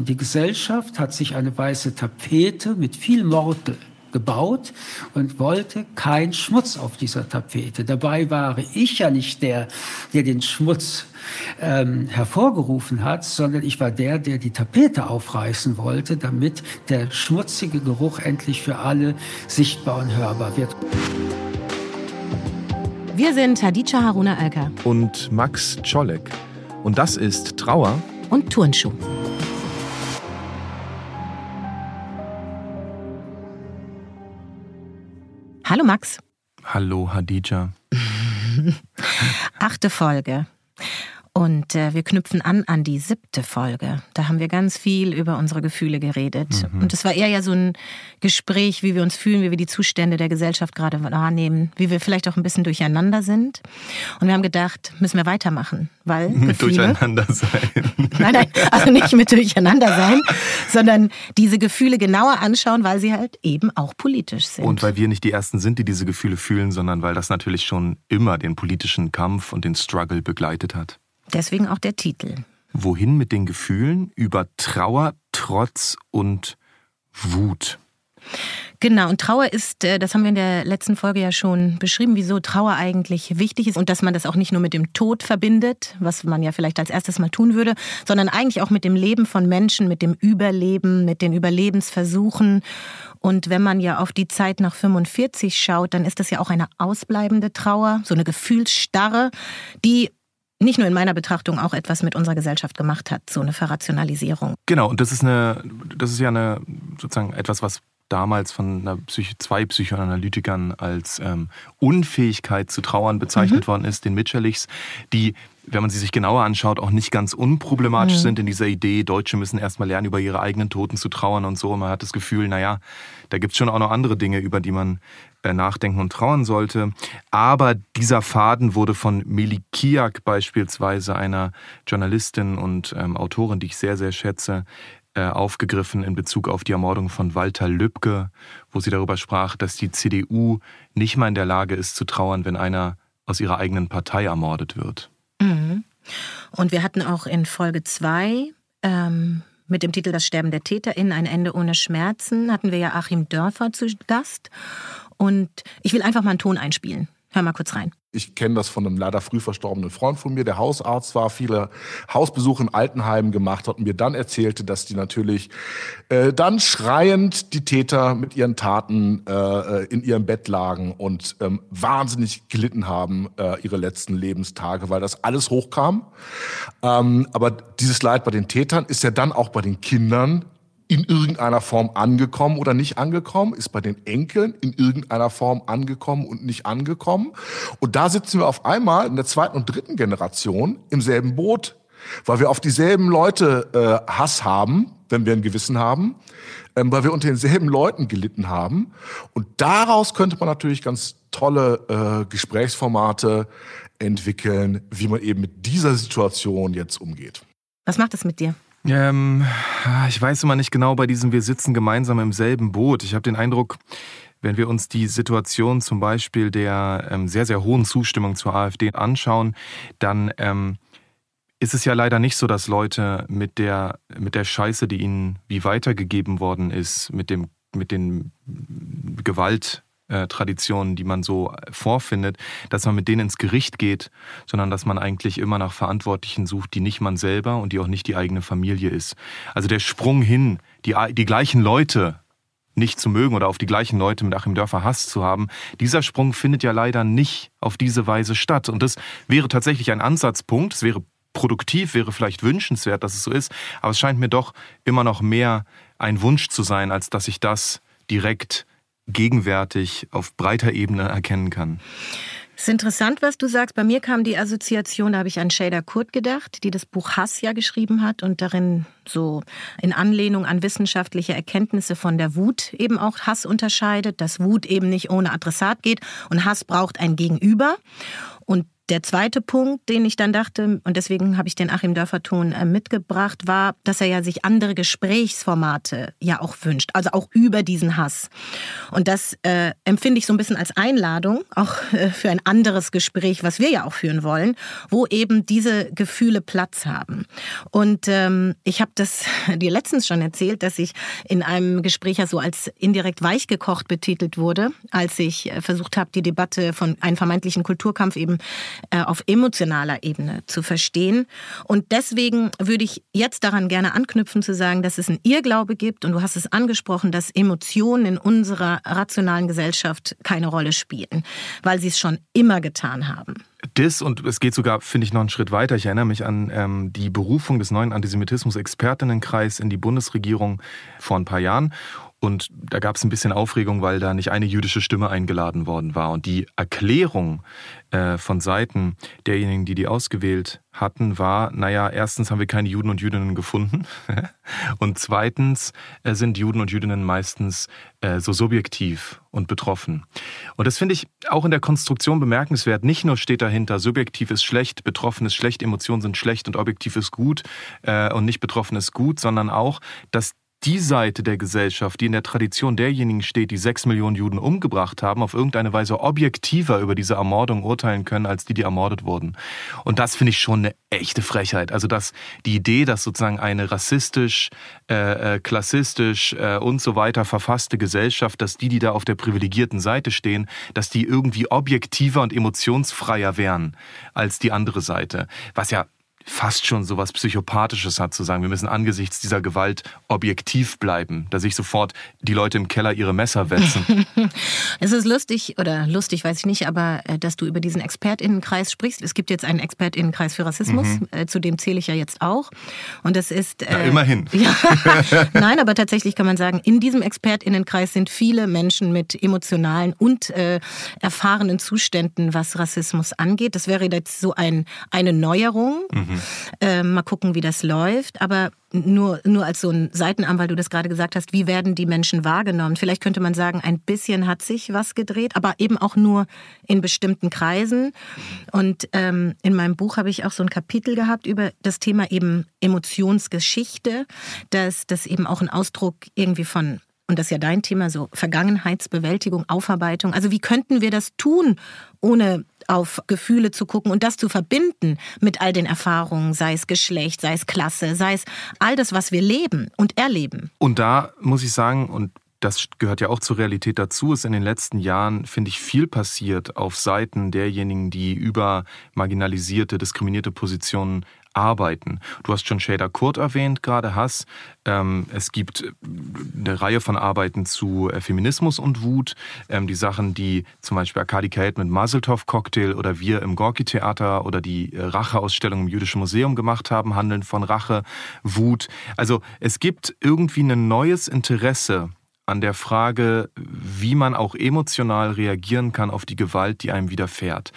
Die Gesellschaft hat sich eine weiße Tapete mit viel Mortel gebaut und wollte keinen Schmutz auf dieser Tapete. Dabei war ich ja nicht der, der den Schmutz ähm, hervorgerufen hat, sondern ich war der, der die Tapete aufreißen wollte, damit der schmutzige Geruch endlich für alle sichtbar und hörbar wird. Wir sind Hadija Haruna Alka und Max Czolek. Und das ist Trauer und Turnschuh. Hallo Max. Hallo Hadija. Achte Folge. Und äh, wir knüpfen an an die siebte Folge. Da haben wir ganz viel über unsere Gefühle geredet. Mhm. Und es war eher ja so ein Gespräch, wie wir uns fühlen, wie wir die Zustände der Gesellschaft gerade wahrnehmen, wie wir vielleicht auch ein bisschen durcheinander sind. Und wir haben gedacht, müssen wir weitermachen, weil mit Gefühle, durcheinander sein. Nein, nein, also nicht mit durcheinander sein, sondern diese Gefühle genauer anschauen, weil sie halt eben auch politisch sind. Und weil wir nicht die ersten sind, die diese Gefühle fühlen, sondern weil das natürlich schon immer den politischen Kampf und den Struggle begleitet hat. Deswegen auch der Titel. Wohin mit den Gefühlen über Trauer, Trotz und Wut? Genau, und Trauer ist, äh, das haben wir in der letzten Folge ja schon beschrieben, wieso Trauer eigentlich wichtig ist und dass man das auch nicht nur mit dem Tod verbindet, was man ja vielleicht als erstes mal tun würde, sondern eigentlich auch mit dem Leben von Menschen, mit dem Überleben, mit den Überlebensversuchen. Und wenn man ja auf die Zeit nach 45 schaut, dann ist das ja auch eine ausbleibende Trauer, so eine Gefühlsstarre, die nicht nur in meiner Betrachtung auch etwas mit unserer Gesellschaft gemacht hat, so eine Verrationalisierung. Genau, und das ist eine, das ist ja eine sozusagen etwas, was damals von Psych zwei Psychoanalytikern als ähm, Unfähigkeit zu trauern bezeichnet mhm. worden ist, den Mitscherlichs, die, wenn man sie sich genauer anschaut, auch nicht ganz unproblematisch mhm. sind in dieser Idee, Deutsche müssen erstmal lernen, über ihre eigenen Toten zu trauern und so. Und man hat das Gefühl, naja, da gibt es schon auch noch andere Dinge, über die man nachdenken und trauern sollte. Aber dieser Faden wurde von Melikiak beispielsweise, einer Journalistin und ähm, Autorin, die ich sehr, sehr schätze, äh, aufgegriffen in Bezug auf die Ermordung von Walter Lübcke, wo sie darüber sprach, dass die CDU nicht mal in der Lage ist zu trauern, wenn einer aus ihrer eigenen Partei ermordet wird. Mhm. Und wir hatten auch in Folge 2 ähm, mit dem Titel Das Sterben der TäterInnen, ein Ende ohne Schmerzen, hatten wir ja Achim Dörfer zu Gast. Und ich will einfach mal einen Ton einspielen. Hör mal kurz rein. Ich kenne das von einem leider früh verstorbenen Freund von mir, der Hausarzt war, viele Hausbesuche in Altenheimen gemacht hat und mir dann erzählte, dass die natürlich äh, dann schreiend die Täter mit ihren Taten äh, in ihrem Bett lagen und ähm, wahnsinnig gelitten haben äh, ihre letzten Lebenstage, weil das alles hochkam. Ähm, aber dieses Leid bei den Tätern ist ja dann auch bei den Kindern in irgendeiner Form angekommen oder nicht angekommen, ist bei den Enkeln in irgendeiner Form angekommen und nicht angekommen. Und da sitzen wir auf einmal in der zweiten und dritten Generation im selben Boot, weil wir auf dieselben Leute äh, Hass haben, wenn wir ein Gewissen haben, ähm, weil wir unter denselben Leuten gelitten haben. Und daraus könnte man natürlich ganz tolle äh, Gesprächsformate entwickeln, wie man eben mit dieser Situation jetzt umgeht. Was macht es mit dir? Ähm, ich weiß immer nicht genau bei diesem Wir sitzen gemeinsam im selben Boot. Ich habe den Eindruck, wenn wir uns die Situation zum Beispiel der ähm, sehr, sehr hohen Zustimmung zur AfD anschauen, dann ähm, ist es ja leider nicht so, dass Leute mit der, mit der Scheiße, die ihnen wie weitergegeben worden ist, mit dem, mit den Gewalt, äh, Traditionen, die man so vorfindet, dass man mit denen ins Gericht geht, sondern dass man eigentlich immer nach Verantwortlichen sucht, die nicht man selber und die auch nicht die eigene Familie ist. Also der Sprung hin, die, die gleichen Leute nicht zu mögen oder auf die gleichen Leute mit Achim Dörfer Hass zu haben, dieser Sprung findet ja leider nicht auf diese Weise statt. Und das wäre tatsächlich ein Ansatzpunkt, es wäre produktiv, wäre vielleicht wünschenswert, dass es so ist, aber es scheint mir doch immer noch mehr ein Wunsch zu sein, als dass ich das direkt gegenwärtig auf breiter Ebene erkennen kann. Es ist interessant, was du sagst. Bei mir kam die Assoziation, da habe ich an Shader Kurt gedacht, die das Buch Hass ja geschrieben hat und darin so in Anlehnung an wissenschaftliche Erkenntnisse von der Wut eben auch Hass unterscheidet, dass Wut eben nicht ohne Adressat geht und Hass braucht ein Gegenüber. Und der zweite Punkt, den ich dann dachte, und deswegen habe ich den Achim Dörferton äh, mitgebracht, war, dass er ja sich andere Gesprächsformate ja auch wünscht, also auch über diesen Hass. Und das äh, empfinde ich so ein bisschen als Einladung, auch äh, für ein anderes Gespräch, was wir ja auch führen wollen, wo eben diese Gefühle Platz haben. Und ähm, ich habe das dir letztens schon erzählt, dass ich in einem Gespräch ja so als indirekt weichgekocht betitelt wurde, als ich äh, versucht habe, die Debatte von einem vermeintlichen Kulturkampf eben äh, auf emotionaler Ebene zu verstehen. Und deswegen würde ich jetzt daran gerne anknüpfen zu sagen, dass es einen Irrglaube gibt und du hast es angesprochen, dass Emotionen in unserer rationalen Gesellschaft keine Rolle spielen, weil sie es schon immer getan haben. Das und es geht sogar, finde ich, noch einen Schritt weiter. Ich erinnere mich an ähm, die Berufung des neuen Antisemitismus-Expertinnenkreis in die Bundesregierung vor ein paar Jahren. Und da gab es ein bisschen Aufregung, weil da nicht eine jüdische Stimme eingeladen worden war. Und die Erklärung äh, von Seiten derjenigen, die die ausgewählt hatten, war, naja, erstens haben wir keine Juden und Jüdinnen gefunden. und zweitens äh, sind Juden und Jüdinnen meistens äh, so subjektiv und betroffen. Und das finde ich auch in der Konstruktion bemerkenswert. Nicht nur steht dahinter, subjektiv ist schlecht, betroffen ist schlecht, Emotionen sind schlecht und objektiv ist gut äh, und nicht betroffen ist gut, sondern auch, dass die Seite der Gesellschaft, die in der Tradition derjenigen steht, die sechs Millionen Juden umgebracht haben, auf irgendeine Weise objektiver über diese Ermordung urteilen können, als die, die ermordet wurden. Und das finde ich schon eine echte Frechheit. Also dass die Idee, dass sozusagen eine rassistisch, äh, äh, klassistisch äh, und so weiter verfasste Gesellschaft, dass die, die da auf der privilegierten Seite stehen, dass die irgendwie objektiver und emotionsfreier wären als die andere Seite. Was ja fast schon so was Psychopathisches hat, zu sagen, wir müssen angesichts dieser Gewalt objektiv bleiben, dass sich sofort die Leute im Keller ihre Messer wetzen. es ist lustig, oder lustig weiß ich nicht, aber äh, dass du über diesen ExpertInnenkreis sprichst. Es gibt jetzt einen ExpertInnenkreis für Rassismus, mhm. Äh, zu dem zähle ich ja jetzt auch. Und das ist... Äh, ja, immerhin. Ja, nein, aber tatsächlich kann man sagen, in diesem ExpertInnenkreis sind viele Menschen mit emotionalen und äh, erfahrenen Zuständen, was Rassismus angeht. Das wäre jetzt so ein, eine Neuerung. Mhm. Mhm. Äh, mal gucken, wie das läuft. Aber nur, nur als so ein Seitenarm, weil du das gerade gesagt hast, wie werden die Menschen wahrgenommen? Vielleicht könnte man sagen, ein bisschen hat sich was gedreht, aber eben auch nur in bestimmten Kreisen. Und ähm, in meinem Buch habe ich auch so ein Kapitel gehabt über das Thema eben Emotionsgeschichte, dass das eben auch ein Ausdruck irgendwie von und das ist ja dein Thema, so Vergangenheitsbewältigung, Aufarbeitung. Also wie könnten wir das tun, ohne auf Gefühle zu gucken und das zu verbinden mit all den Erfahrungen, sei es Geschlecht, sei es Klasse, sei es all das, was wir leben und erleben. Und da muss ich sagen, und das gehört ja auch zur Realität dazu, ist in den letzten Jahren, finde ich, viel passiert auf Seiten derjenigen, die über marginalisierte, diskriminierte Positionen arbeiten. Du hast schon Shader Kurt erwähnt, gerade Hass. Ähm, es gibt eine Reihe von Arbeiten zu äh, Feminismus und Wut. Ähm, die Sachen, die zum Beispiel Arkadi Kate mit Mazeltov Cocktail oder wir im Gorki Theater oder die äh, Racheausstellung im Jüdischen Museum gemacht haben, handeln von Rache, Wut. Also es gibt irgendwie ein neues Interesse an der Frage, wie man auch emotional reagieren kann auf die Gewalt, die einem widerfährt.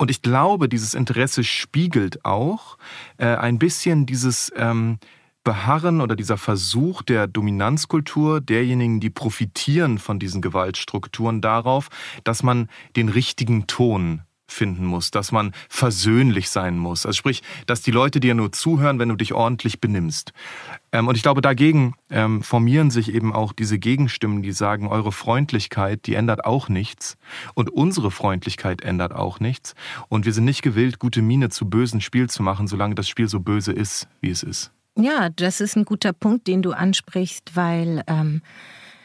Und ich glaube, dieses Interesse spiegelt auch äh, ein bisschen dieses ähm, Beharren oder dieser Versuch der Dominanzkultur derjenigen, die profitieren von diesen Gewaltstrukturen darauf, dass man den richtigen Ton finden muss, dass man versöhnlich sein muss. Also sprich, dass die Leute dir nur zuhören, wenn du dich ordentlich benimmst. Ähm, und ich glaube, dagegen ähm, formieren sich eben auch diese Gegenstimmen, die sagen, eure Freundlichkeit, die ändert auch nichts. Und unsere Freundlichkeit ändert auch nichts. Und wir sind nicht gewillt, gute Miene zu bösen Spiel zu machen, solange das Spiel so böse ist, wie es ist. Ja, das ist ein guter Punkt, den du ansprichst, weil ähm,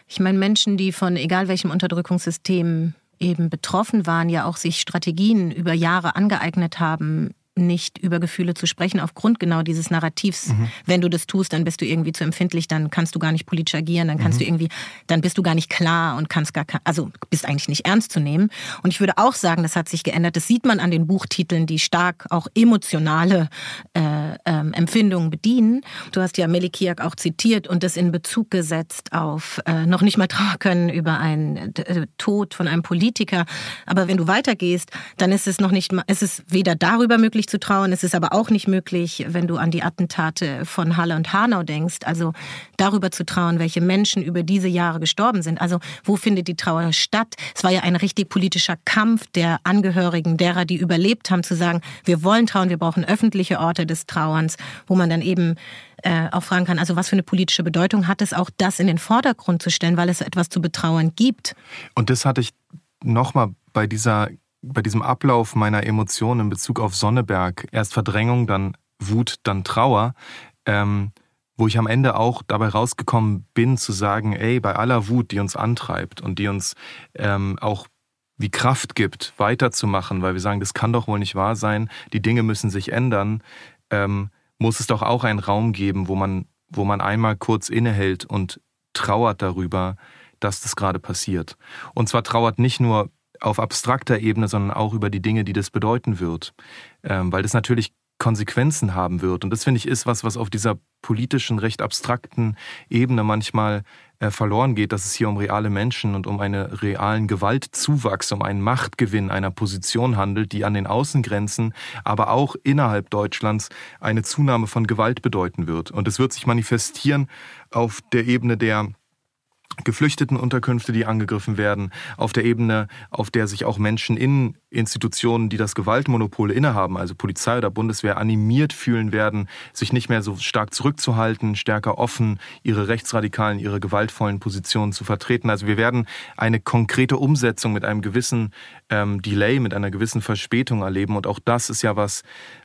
ich meine, Menschen, die von egal welchem Unterdrückungssystem eben betroffen waren, ja auch sich Strategien über Jahre angeeignet haben, nicht über Gefühle zu sprechen, aufgrund genau dieses Narrativs. Mhm. Wenn du das tust, dann bist du irgendwie zu empfindlich, dann kannst du gar nicht politisch agieren, dann kannst mhm. du irgendwie, dann bist du gar nicht klar und kannst gar, also bist eigentlich nicht ernst zu nehmen. Und ich würde auch sagen, das hat sich geändert. Das sieht man an den Buchtiteln, die stark auch emotionale äh, äh, Empfindungen bedienen. Du hast ja Melikiak auch zitiert und das in Bezug gesetzt auf äh, noch nicht mal trauern können über einen äh, Tod von einem Politiker. Aber wenn du weitergehst, dann ist es noch nicht, ist es weder darüber möglich, möglich zu trauern. Es ist aber auch nicht möglich, wenn du an die Attentate von Halle und Hanau denkst. Also darüber zu trauern, welche Menschen über diese Jahre gestorben sind. Also wo findet die Trauer statt? Es war ja ein richtig politischer Kampf der Angehörigen derer, die überlebt haben, zu sagen, wir wollen trauern, wir brauchen öffentliche Orte des Trauerns, wo man dann eben äh, auch fragen kann, also was für eine politische Bedeutung hat es auch, das in den Vordergrund zu stellen, weil es etwas zu betrauern gibt. Und das hatte ich nochmal bei dieser bei diesem Ablauf meiner Emotionen in Bezug auf Sonneberg, erst Verdrängung, dann Wut, dann Trauer, ähm, wo ich am Ende auch dabei rausgekommen bin zu sagen, ey, bei aller Wut, die uns antreibt und die uns ähm, auch wie Kraft gibt, weiterzumachen, weil wir sagen, das kann doch wohl nicht wahr sein, die Dinge müssen sich ändern, ähm, muss es doch auch einen Raum geben, wo man, wo man einmal kurz innehält und trauert darüber, dass das gerade passiert. Und zwar trauert nicht nur auf abstrakter Ebene, sondern auch über die Dinge, die das bedeuten wird. Ähm, weil das natürlich Konsequenzen haben wird. Und das finde ich ist was, was auf dieser politischen, recht abstrakten Ebene manchmal äh, verloren geht, dass es hier um reale Menschen und um einen realen Gewaltzuwachs, um einen Machtgewinn einer Position handelt, die an den Außengrenzen, aber auch innerhalb Deutschlands eine Zunahme von Gewalt bedeuten wird. Und es wird sich manifestieren auf der Ebene der Geflüchtetenunterkünfte, die angegriffen werden, auf der Ebene, auf der sich auch Menschen in Institutionen, die das Gewaltmonopol innehaben, also Polizei oder Bundeswehr, animiert fühlen werden, sich nicht mehr so stark zurückzuhalten, stärker offen ihre rechtsradikalen, ihre gewaltvollen Positionen zu vertreten. Also wir werden eine konkrete Umsetzung mit einem gewissen ähm, Delay, mit einer gewissen Verspätung erleben. Und auch das ist ja was,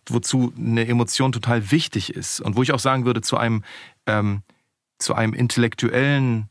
wozu eine Emotion total wichtig ist. Und wo ich auch sagen würde, zu einem, ähm, zu einem intellektuellen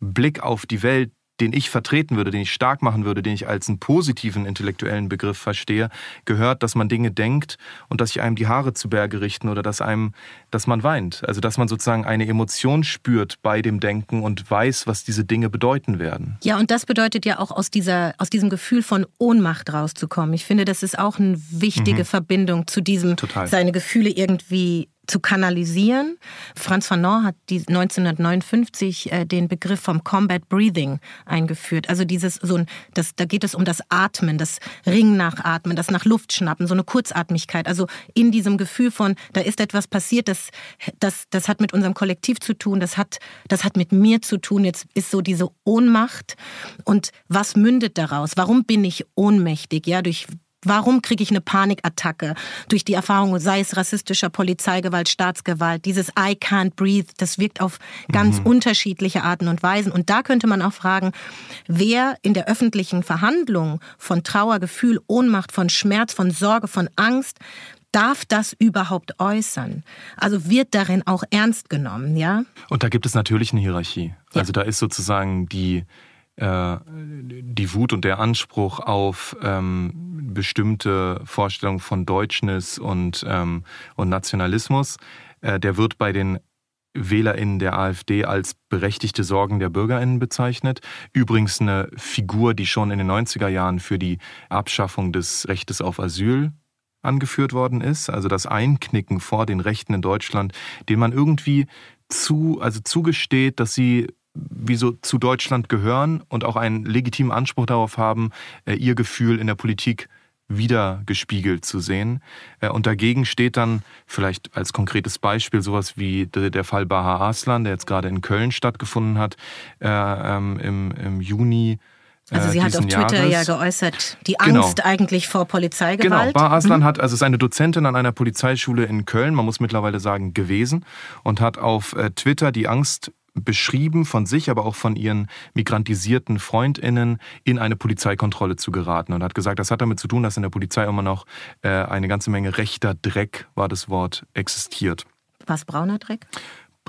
Blick auf die Welt, den ich vertreten würde, den ich stark machen würde, den ich als einen positiven intellektuellen Begriff verstehe, gehört, dass man Dinge denkt und dass sich einem die Haare zu Berge richten oder dass einem, dass man weint. Also dass man sozusagen eine Emotion spürt bei dem Denken und weiß, was diese Dinge bedeuten werden. Ja, und das bedeutet ja auch aus dieser, aus diesem Gefühl von Ohnmacht rauszukommen. Ich finde, das ist auch eine wichtige mhm. Verbindung zu diesem, Total. seine Gefühle irgendwie zu kanalisieren. Franz Fanon hat 1959 äh, den Begriff vom Combat Breathing eingeführt. Also dieses so ein, das, da geht es um das Atmen, das Ring nachatmen, das nach Luft schnappen, so eine Kurzatmigkeit. Also in diesem Gefühl von, da ist etwas passiert, das, das, das hat mit unserem Kollektiv zu tun, das hat, das hat mit mir zu tun. Jetzt ist so diese Ohnmacht. Und was mündet daraus? Warum bin ich ohnmächtig? Ja, durch Warum kriege ich eine Panikattacke durch die Erfahrung, sei es rassistischer Polizeigewalt, Staatsgewalt, dieses I can't breathe, das wirkt auf ganz mhm. unterschiedliche Arten und Weisen. Und da könnte man auch fragen, wer in der öffentlichen Verhandlung von Trauergefühl, Ohnmacht, von Schmerz, von Sorge, von Angst, darf das überhaupt äußern? Also wird darin auch ernst genommen, ja? Und da gibt es natürlich eine Hierarchie. Ja. Also da ist sozusagen die äh, die Wut und der Anspruch auf ähm, bestimmte Vorstellungen von Deutschness und, ähm, und Nationalismus, äh, der wird bei den WählerInnen der AfD als berechtigte Sorgen der BürgerInnen bezeichnet. Übrigens eine Figur, die schon in den 90er Jahren für die Abschaffung des Rechtes auf Asyl angeführt worden ist, also das Einknicken vor den Rechten in Deutschland, den man irgendwie zu, also zugesteht, dass sie wie so zu Deutschland gehören und auch einen legitimen Anspruch darauf haben, äh, ihr Gefühl in der Politik wieder gespiegelt zu sehen. Äh, und dagegen steht dann vielleicht als konkretes Beispiel sowas wie der Fall Baha Aslan, der jetzt gerade in Köln stattgefunden hat, äh, ähm, im, im Juni also sie hat auf Twitter Jahres. ja geäußert, die genau. Angst genau. eigentlich vor Polizeigewalt. Genau, Bar Aslan mhm. hat, also ist eine Dozentin an einer Polizeischule in Köln, man muss mittlerweile sagen, gewesen und hat auf Twitter die Angst beschrieben von sich, aber auch von ihren migrantisierten Freundinnen in eine Polizeikontrolle zu geraten und hat gesagt, das hat damit zu tun, dass in der Polizei immer noch äh, eine ganze Menge rechter Dreck, war das Wort, existiert. Was brauner Dreck?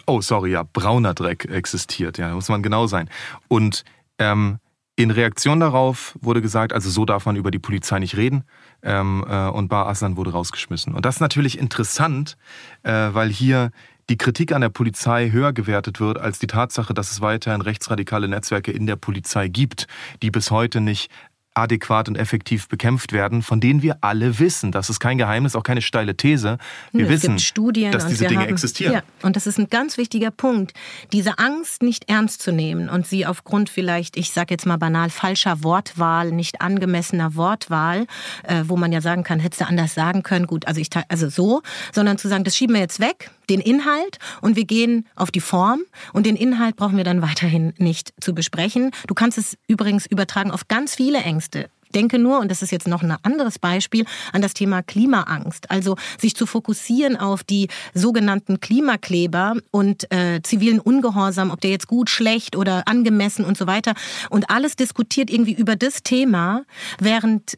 Oh, sorry, ja, brauner Dreck existiert, ja, muss man genau sein. Und ähm, in Reaktion darauf wurde gesagt, also so darf man über die Polizei nicht reden. Ähm, äh, und Bar Aslan wurde rausgeschmissen. Und das ist natürlich interessant, äh, weil hier die Kritik an der Polizei höher gewertet wird als die Tatsache, dass es weiterhin rechtsradikale Netzwerke in der Polizei gibt, die bis heute nicht adäquat und effektiv bekämpft werden, von denen wir alle wissen. Das ist kein Geheimnis, auch keine steile These. Wir es wissen, Studien dass diese Dinge haben, existieren. Ja, und das ist ein ganz wichtiger Punkt, diese Angst nicht ernst zu nehmen und sie aufgrund vielleicht, ich sage jetzt mal banal, falscher Wortwahl, nicht angemessener Wortwahl, äh, wo man ja sagen kann, hättest du anders sagen können, gut, also ich also so, sondern zu sagen, das schieben wir jetzt weg, den Inhalt und wir gehen auf die Form und den Inhalt brauchen wir dann weiterhin nicht zu besprechen. Du kannst es übrigens übertragen auf ganz viele Ängste denke nur, und das ist jetzt noch ein anderes Beispiel, an das Thema Klimaangst. Also sich zu fokussieren auf die sogenannten Klimakleber und äh, zivilen Ungehorsam, ob der jetzt gut, schlecht oder angemessen und so weiter. Und alles diskutiert irgendwie über das Thema, während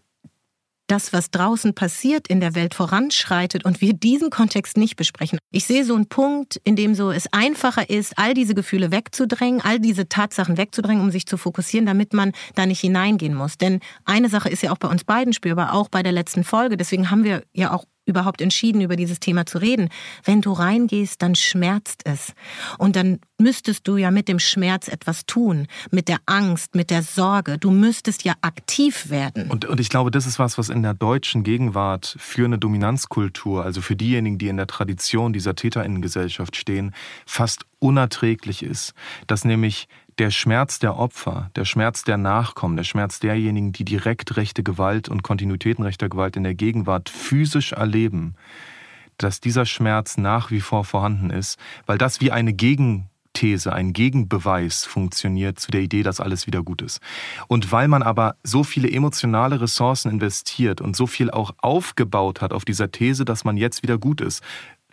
das, was draußen passiert in der Welt, voranschreitet und wir diesen Kontext nicht besprechen. Ich sehe so einen Punkt, in dem so es einfacher ist, all diese Gefühle wegzudrängen, all diese Tatsachen wegzudrängen, um sich zu fokussieren, damit man da nicht hineingehen muss. Denn eine Sache ist ja auch bei uns beiden spürbar, auch bei der letzten Folge. Deswegen haben wir ja auch überhaupt entschieden, über dieses Thema zu reden. Wenn du reingehst, dann schmerzt es. Und dann müsstest du ja mit dem Schmerz etwas tun, mit der Angst, mit der Sorge. Du müsstest ja aktiv werden. Und, und ich glaube, das ist was, was in der deutschen Gegenwart für eine Dominanzkultur, also für diejenigen, die in der Tradition dieser Täterinnengesellschaft stehen, fast unerträglich ist. Dass nämlich der Schmerz der Opfer, der Schmerz der Nachkommen, der Schmerz derjenigen, die direkt rechte Gewalt und Kontinuitäten rechter Gewalt in der Gegenwart physisch erleben, dass dieser Schmerz nach wie vor vorhanden ist, weil das wie eine Gegenthese, ein Gegenbeweis funktioniert zu der Idee, dass alles wieder gut ist. Und weil man aber so viele emotionale Ressourcen investiert und so viel auch aufgebaut hat auf dieser These, dass man jetzt wieder gut ist,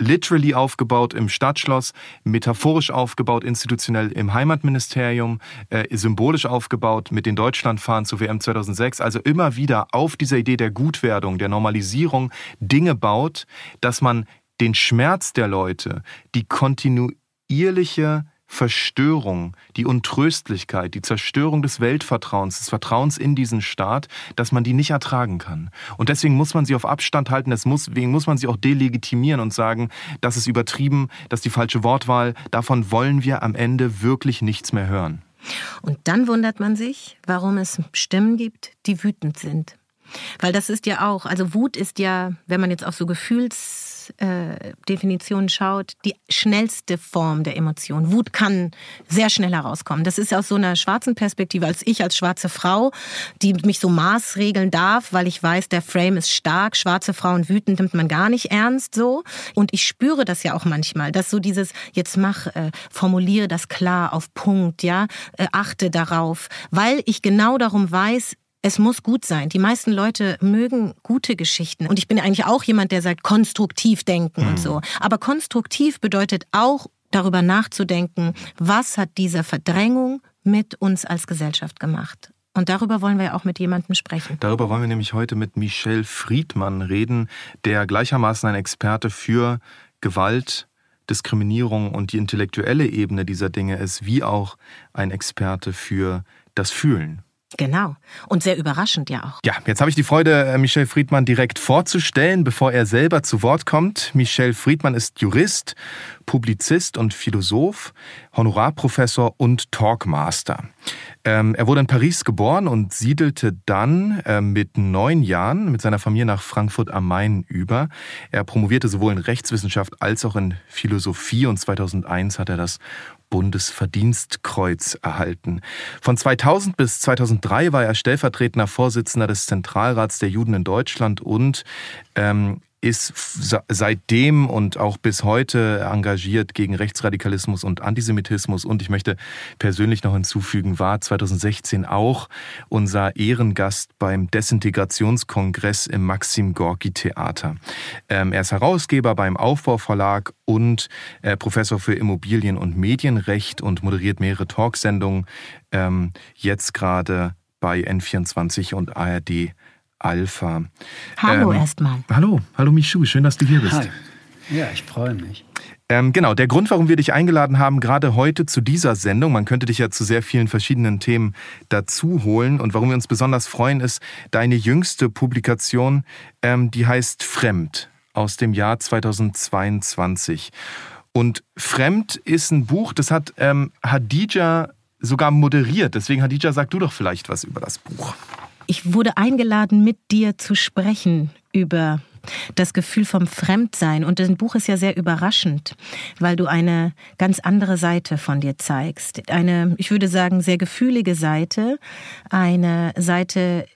literally aufgebaut im Stadtschloss, metaphorisch aufgebaut institutionell im Heimatministerium, äh, symbolisch aufgebaut mit den Deutschlandfahren zur WM 2006. Also immer wieder auf dieser Idee der Gutwerdung, der Normalisierung Dinge baut, dass man den Schmerz der Leute, die kontinuierliche Verstörung, die Untröstlichkeit, die Zerstörung des Weltvertrauens, des Vertrauens in diesen Staat, dass man die nicht ertragen kann. Und deswegen muss man sie auf Abstand halten, deswegen muss man sie auch delegitimieren und sagen, das ist übertrieben, das ist die falsche Wortwahl, davon wollen wir am Ende wirklich nichts mehr hören. Und dann wundert man sich, warum es Stimmen gibt, die wütend sind. Weil das ist ja auch, also Wut ist ja, wenn man jetzt auf so Gefühls Definition schaut, die schnellste Form der Emotion. Wut kann sehr schnell herauskommen. Das ist aus so einer schwarzen Perspektive, als ich als schwarze Frau, die mich so maßregeln darf, weil ich weiß, der Frame ist stark. Schwarze Frauen wütend nimmt man gar nicht ernst so. Und ich spüre das ja auch manchmal, dass so dieses, jetzt mach, äh, formuliere das klar auf Punkt, ja, äh, achte darauf, weil ich genau darum weiß, es muss gut sein. Die meisten Leute mögen gute Geschichten. Und ich bin eigentlich auch jemand, der sagt, konstruktiv denken mhm. und so. Aber konstruktiv bedeutet auch, darüber nachzudenken, was hat diese Verdrängung mit uns als Gesellschaft gemacht. Und darüber wollen wir auch mit jemandem sprechen. Darüber wollen wir nämlich heute mit Michel Friedmann reden, der gleichermaßen ein Experte für Gewalt, Diskriminierung und die intellektuelle Ebene dieser Dinge ist, wie auch ein Experte für das Fühlen. Genau. Und sehr überraschend ja auch. Ja, jetzt habe ich die Freude, äh, Michel Friedmann direkt vorzustellen, bevor er selber zu Wort kommt. Michel Friedmann ist Jurist, Publizist und Philosoph, Honorarprofessor und Talkmaster. Ähm, er wurde in Paris geboren und siedelte dann äh, mit neun Jahren mit seiner Familie nach Frankfurt am Main über. Er promovierte sowohl in Rechtswissenschaft als auch in Philosophie und 2001 hat er das Bundesverdienstkreuz erhalten. Von 2000 bis 2003 war er stellvertretender Vorsitzender des Zentralrats der Juden in Deutschland und ähm, ist seitdem und auch bis heute engagiert gegen Rechtsradikalismus und Antisemitismus. Und ich möchte persönlich noch hinzufügen, war 2016 auch unser Ehrengast beim Desintegrationskongress im Maxim Gorki Theater. Ähm, er ist Herausgeber beim Aufbauverlag und äh, Professor für Immobilien- und Medienrecht und moderiert mehrere Talksendungen. Ähm, jetzt gerade bei N24 und ARD Alpha. Hallo ähm, erstmal. Hallo, hallo Michu, schön, dass du hier bist. Hi. Ja, ich freue mich. Ähm, genau, der Grund, warum wir dich eingeladen haben, gerade heute zu dieser Sendung, man könnte dich ja zu sehr vielen verschiedenen Themen dazu holen und warum wir uns besonders freuen, ist deine jüngste Publikation, ähm, die heißt Fremd aus dem Jahr 2022. Und Fremd ist ein Buch, das hat ähm, Hadija sogar moderiert. Deswegen, Hadija, sag du doch vielleicht was über das Buch. Ich wurde eingeladen, mit dir zu sprechen über das Gefühl vom Fremdsein. Und das Buch ist ja sehr überraschend, weil du eine ganz andere Seite von dir zeigst. Eine, ich würde sagen, sehr gefühlige Seite. Eine Seite,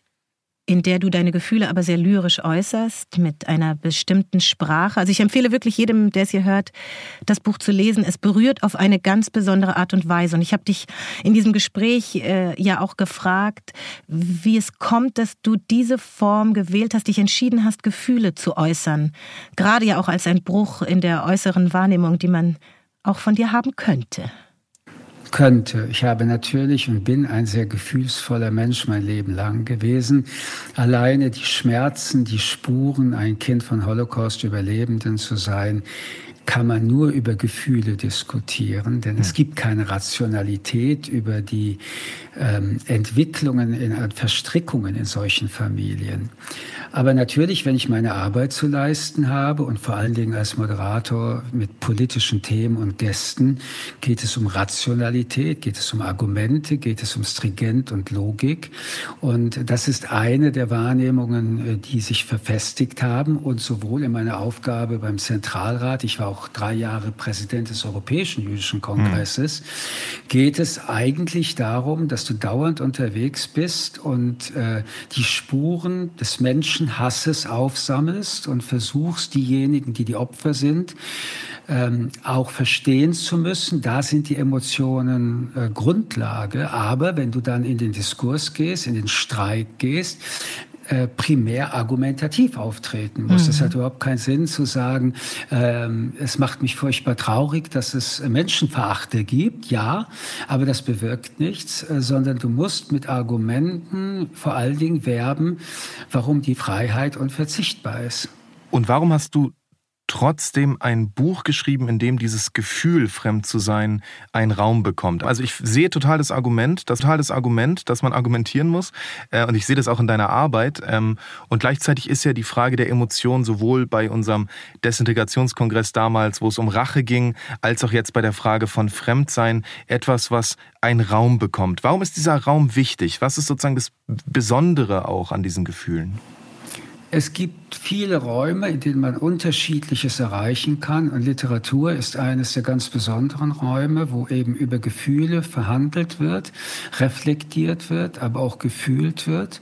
in der du deine Gefühle aber sehr lyrisch äußerst, mit einer bestimmten Sprache. Also ich empfehle wirklich jedem, der es hier hört, das Buch zu lesen. Es berührt auf eine ganz besondere Art und Weise. Und ich habe dich in diesem Gespräch äh, ja auch gefragt, wie es kommt, dass du diese Form gewählt hast, dich entschieden hast, Gefühle zu äußern. Gerade ja auch als ein Bruch in der äußeren Wahrnehmung, die man auch von dir haben könnte könnte. Ich habe natürlich und bin ein sehr gefühlsvoller Mensch mein Leben lang gewesen. Alleine die Schmerzen, die Spuren, ein Kind von Holocaust-Überlebenden zu sein, kann man nur über Gefühle diskutieren, denn es gibt keine Rationalität über die ähm, Entwicklungen, in, Verstrickungen in solchen Familien. Aber natürlich, wenn ich meine Arbeit zu leisten habe und vor allen Dingen als Moderator mit politischen Themen und Gästen, geht es um Rationalität, geht es um Argumente, geht es um Stringent und Logik. Und das ist eine der Wahrnehmungen, äh, die sich verfestigt haben und sowohl in meiner Aufgabe beim Zentralrat, ich war auch drei Jahre Präsident des Europäischen Jüdischen Kongresses, mhm. geht es eigentlich darum, dass du dauernd unterwegs bist und äh, die Spuren des Menschen Menschenhasses aufsammelst und versuchst, diejenigen, die die Opfer sind, ähm, auch verstehen zu müssen. Da sind die Emotionen äh, Grundlage. Aber wenn du dann in den Diskurs gehst, in den Streit gehst, äh, primär argumentativ auftreten muss. Es mhm. hat überhaupt keinen Sinn zu sagen, ähm, es macht mich furchtbar traurig, dass es Menschenverachter gibt, ja, aber das bewirkt nichts, äh, sondern du musst mit Argumenten vor allen Dingen werben, warum die Freiheit unverzichtbar ist. Und warum hast du trotzdem ein Buch geschrieben, in dem dieses Gefühl, fremd zu sein, einen Raum bekommt. Also ich sehe total das Argument, das total das Argument, dass man argumentieren muss. Äh, und ich sehe das auch in deiner Arbeit. Ähm, und gleichzeitig ist ja die Frage der Emotion sowohl bei unserem Desintegrationskongress damals, wo es um Rache ging, als auch jetzt bei der Frage von Fremdsein etwas, was einen Raum bekommt. Warum ist dieser Raum wichtig? Was ist sozusagen das Besondere auch an diesen Gefühlen? Es gibt viele Räume, in denen man unterschiedliches erreichen kann. Und Literatur ist eines der ganz besonderen Räume, wo eben über Gefühle verhandelt wird, reflektiert wird, aber auch gefühlt wird.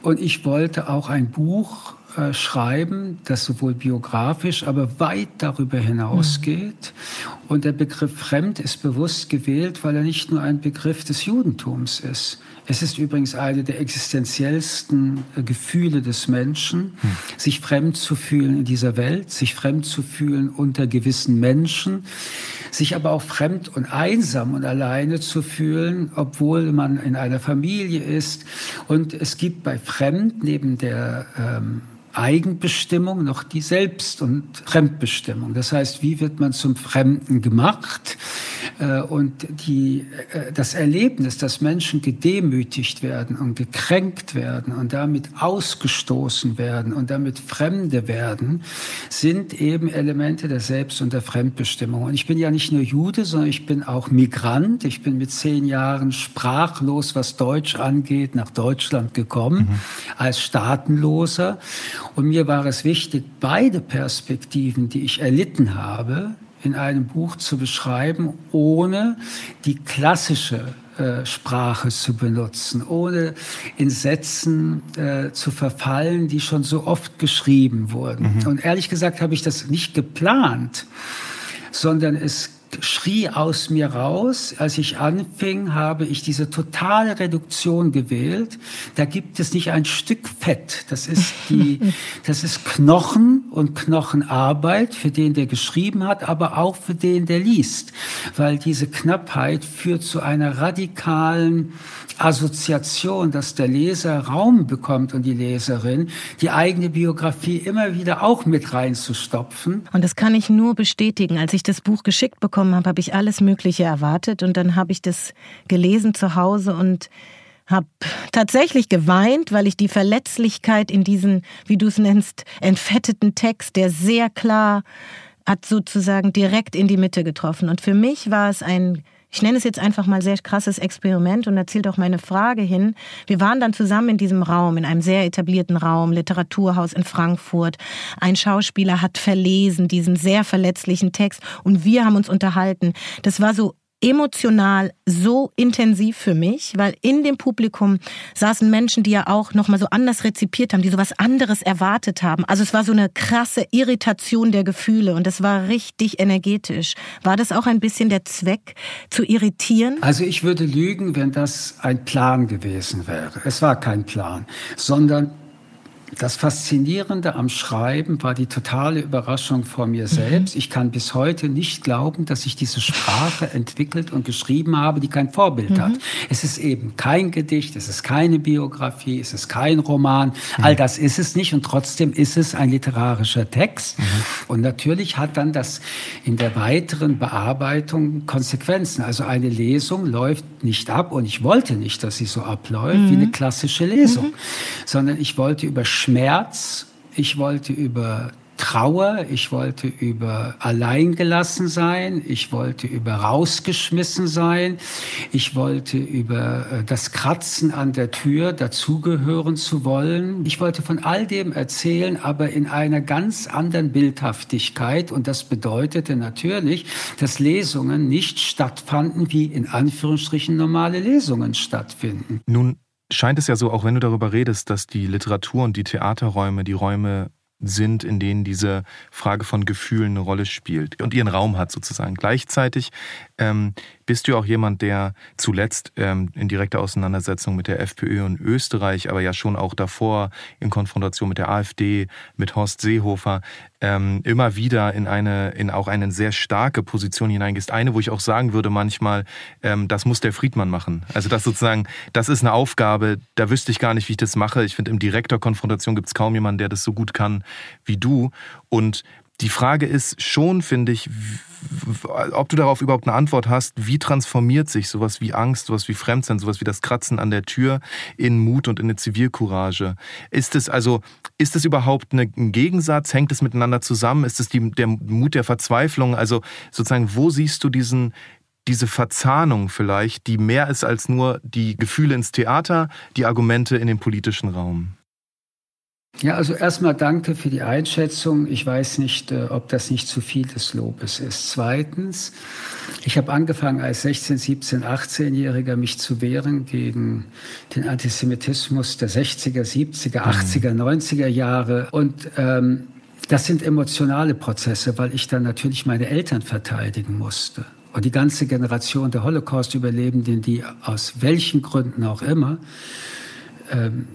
Und ich wollte auch ein Buch äh, schreiben, das sowohl biografisch, aber weit darüber hinausgeht. Mhm. Und der Begriff Fremd ist bewusst gewählt, weil er nicht nur ein Begriff des Judentums ist, es ist übrigens eine der existenziellsten äh, Gefühle des Menschen, hm. sich fremd zu fühlen in dieser Welt, sich fremd zu fühlen unter gewissen Menschen, sich aber auch fremd und einsam und alleine zu fühlen, obwohl man in einer Familie ist. Und es gibt bei Fremd neben der ähm, Eigenbestimmung noch die Selbst- und Fremdbestimmung. Das heißt, wie wird man zum Fremden gemacht? Äh, und die, äh, das Erlebnis, dass Menschen gedemütigt werden und gekränkt werden und damit ausgestoßen werden und damit Fremde werden, sind eben Elemente der Selbst- und der Fremdbestimmung. Und ich bin ja nicht nur Jude, sondern ich bin auch Migrant. Ich bin mit zehn Jahren sprachlos, was Deutsch angeht, nach Deutschland gekommen, mhm. als Staatenloser. Und mir war es wichtig, beide Perspektiven, die ich erlitten habe, in einem Buch zu beschreiben, ohne die klassische äh, Sprache zu benutzen, ohne in Sätzen äh, zu verfallen, die schon so oft geschrieben wurden. Mhm. Und ehrlich gesagt habe ich das nicht geplant, sondern es schrie aus mir raus. Als ich anfing, habe ich diese totale Reduktion gewählt. Da gibt es nicht ein Stück Fett. Das ist die, das ist Knochen und Knochenarbeit für den, der geschrieben hat, aber auch für den, der liest. Weil diese Knappheit führt zu einer radikalen Assoziation, dass der Leser Raum bekommt und die Leserin, die eigene Biografie immer wieder auch mit reinzustopfen. Und das kann ich nur bestätigen. Als ich das Buch geschickt bekommen habe, habe ich alles Mögliche erwartet und dann habe ich das gelesen zu Hause und habe tatsächlich geweint, weil ich die Verletzlichkeit in diesen, wie du es nennst, entfetteten Text, der sehr klar hat sozusagen direkt in die Mitte getroffen. Und für mich war es ein ich nenne es jetzt einfach mal sehr krasses Experiment und da zielt auch meine Frage hin. Wir waren dann zusammen in diesem Raum, in einem sehr etablierten Raum, Literaturhaus in Frankfurt. Ein Schauspieler hat verlesen diesen sehr verletzlichen Text und wir haben uns unterhalten. Das war so emotional so intensiv für mich, weil in dem Publikum saßen Menschen, die ja auch noch mal so anders rezipiert haben, die so was anderes erwartet haben. Also es war so eine krasse Irritation der Gefühle und es war richtig energetisch. War das auch ein bisschen der Zweck, zu irritieren? Also ich würde lügen, wenn das ein Plan gewesen wäre. Es war kein Plan, sondern das Faszinierende am Schreiben war die totale Überraschung vor mir mhm. selbst. Ich kann bis heute nicht glauben, dass ich diese Sprache entwickelt und geschrieben habe, die kein Vorbild mhm. hat. Es ist eben kein Gedicht, es ist keine Biografie, es ist kein Roman. Mhm. All das ist es nicht und trotzdem ist es ein literarischer Text. Mhm. Und natürlich hat dann das in der weiteren Bearbeitung Konsequenzen. Also eine Lesung läuft nicht ab und ich wollte nicht, dass sie so abläuft wie eine mhm. klassische Lesung, mhm. sondern ich wollte über Schmerz, ich wollte über Trauer, ich wollte über alleingelassen sein, ich wollte über rausgeschmissen sein, ich wollte über äh, das Kratzen an der Tür dazugehören zu wollen. Ich wollte von all dem erzählen, aber in einer ganz anderen Bildhaftigkeit und das bedeutete natürlich, dass Lesungen nicht stattfanden, wie in Anführungsstrichen normale Lesungen stattfinden. Nun scheint es ja so, auch wenn du darüber redest, dass die Literatur und die Theaterräume die Räume sind, in denen diese Frage von Gefühlen eine Rolle spielt und ihren Raum hat sozusagen. Gleichzeitig ähm, bist du auch jemand, der zuletzt ähm, in direkter Auseinandersetzung mit der FPÖ in Österreich, aber ja schon auch davor in Konfrontation mit der AfD, mit Horst Seehofer, ähm, immer wieder in eine, in auch eine sehr starke Position hineingehst. Eine, wo ich auch sagen würde manchmal, ähm, das muss der Friedmann machen. Also das sozusagen, das ist eine Aufgabe, da wüsste ich gar nicht, wie ich das mache. Ich finde, im direkter Konfrontation gibt es kaum jemanden, der das so gut kann wie du. Und die Frage ist schon, finde ich, ob du darauf überhaupt eine Antwort hast, wie transformiert sich sowas wie Angst, sowas wie Fremdsein, sowas wie das Kratzen an der Tür in Mut und in eine Zivilcourage? Ist es also, ist es überhaupt ein Gegensatz? Hängt es miteinander zusammen? Ist es die, der Mut der Verzweiflung? Also sozusagen, wo siehst du diesen, diese Verzahnung vielleicht, die mehr ist als nur die Gefühle ins Theater, die Argumente in den politischen Raum? Ja, also erstmal danke für die Einschätzung. Ich weiß nicht, äh, ob das nicht zu viel des Lobes ist. Zweitens, ich habe angefangen als 16, 17, 18-Jähriger mich zu wehren gegen den Antisemitismus der 60er, 70er, 80er, 90er Jahre. Und ähm, das sind emotionale Prozesse, weil ich dann natürlich meine Eltern verteidigen musste. Und die ganze Generation der Holocaust-Überlebenden, die aus welchen Gründen auch immer ähm,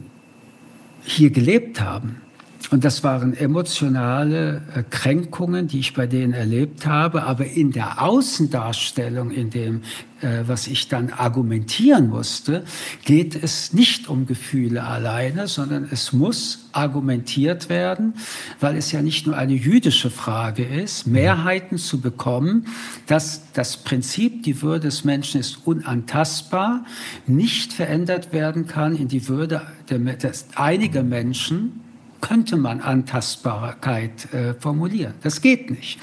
hier gelebt haben. Und das waren emotionale äh, Kränkungen, die ich bei denen erlebt habe. Aber in der Außendarstellung, in dem, äh, was ich dann argumentieren musste, geht es nicht um Gefühle alleine, sondern es muss argumentiert werden, weil es ja nicht nur eine jüdische Frage ist, Mehrheiten zu bekommen, dass das Prinzip, die Würde des Menschen ist unantastbar, nicht verändert werden kann in die Würde der, des, einiger Menschen, könnte man Antastbarkeit äh, formulieren. Das geht nicht.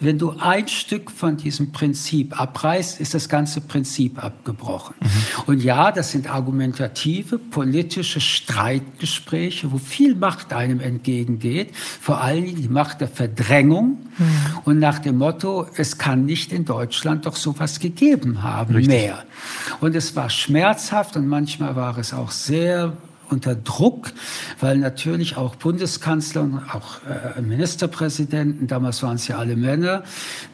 Wenn du ein Stück von diesem Prinzip abreißt, ist das ganze Prinzip abgebrochen. Mhm. Und ja, das sind argumentative, politische Streitgespräche, wo viel Macht einem entgegengeht, vor allen Dingen die Macht der Verdrängung mhm. und nach dem Motto, es kann nicht in Deutschland doch sowas gegeben haben Richtig. mehr. Und es war schmerzhaft und manchmal war es auch sehr unter Druck, weil natürlich auch Bundeskanzler und auch äh, Ministerpräsidenten, damals waren es ja alle Männer,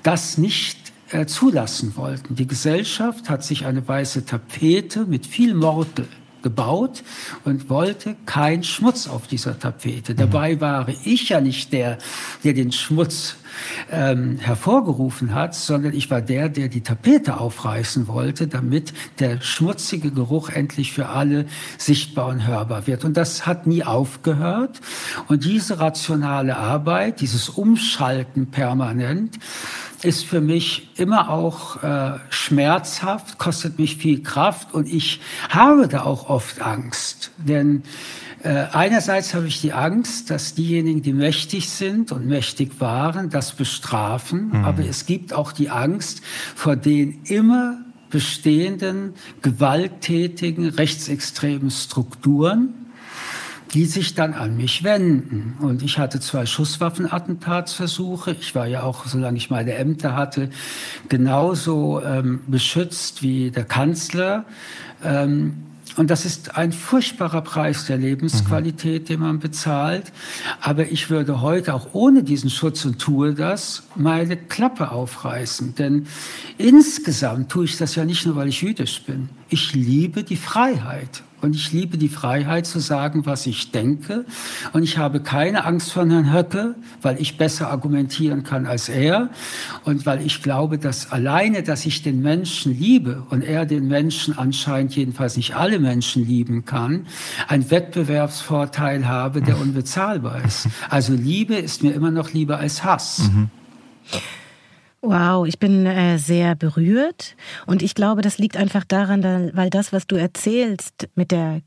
das nicht äh, zulassen wollten. Die Gesellschaft hat sich eine weiße Tapete mit viel Mortel gebaut und wollte keinen Schmutz auf dieser Tapete. Mhm. Dabei war ich ja nicht der, der den Schmutz ähm, hervorgerufen hat, sondern ich war der, der die Tapete aufreißen wollte, damit der schmutzige Geruch endlich für alle sichtbar und hörbar wird. Und das hat nie aufgehört. Und diese rationale Arbeit, dieses Umschalten permanent, ist für mich immer auch äh, schmerzhaft, kostet mich viel Kraft und ich habe da auch oft Angst. Denn äh, einerseits habe ich die Angst, dass diejenigen, die mächtig sind und mächtig waren, das bestrafen. Mhm. Aber es gibt auch die Angst vor den immer bestehenden gewalttätigen rechtsextremen Strukturen, die sich dann an mich wenden. Und ich hatte zwei Schusswaffenattentatsversuche. Ich war ja auch, solange ich meine Ämter hatte, genauso ähm, beschützt wie der Kanzler. Ähm, und das ist ein furchtbarer Preis der Lebensqualität, mhm. den man bezahlt. Aber ich würde heute auch ohne diesen Schutz und tue das meine Klappe aufreißen. Denn insgesamt tue ich das ja nicht nur, weil ich jüdisch bin. Ich liebe die Freiheit. Und ich liebe die Freiheit zu sagen, was ich denke. Und ich habe keine Angst vor Herrn Höcke, weil ich besser argumentieren kann als er. Und weil ich glaube, dass alleine, dass ich den Menschen liebe und er den Menschen anscheinend jedenfalls nicht alle Menschen lieben kann, ein Wettbewerbsvorteil habe, der unbezahlbar ist. Also Liebe ist mir immer noch lieber als Hass. Mhm. Wow, ich bin äh, sehr berührt. Und ich glaube, das liegt einfach daran, weil das, was du erzählst mit der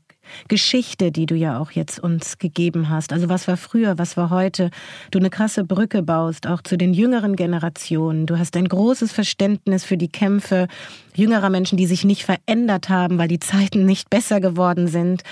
Geschichte, die du ja auch jetzt uns gegeben hast. Also was war früher, was war heute? Du eine krasse Brücke baust, auch zu den jüngeren Generationen. Du hast ein großes Verständnis für die Kämpfe jüngerer Menschen, die sich nicht verändert haben, weil die Zeiten nicht besser geworden sind.